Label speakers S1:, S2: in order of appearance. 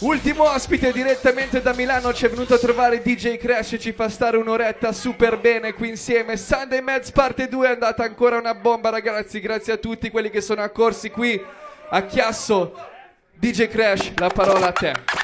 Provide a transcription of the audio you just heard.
S1: Ultimo ospite direttamente da Milano ci è venuto a trovare DJ Crash e ci fa stare un'oretta super bene qui insieme. Sunday Meds parte 2 è andata ancora una bomba ragazzi, grazie a tutti quelli che sono accorsi qui a Chiasso. DJ Crash, la parola a te.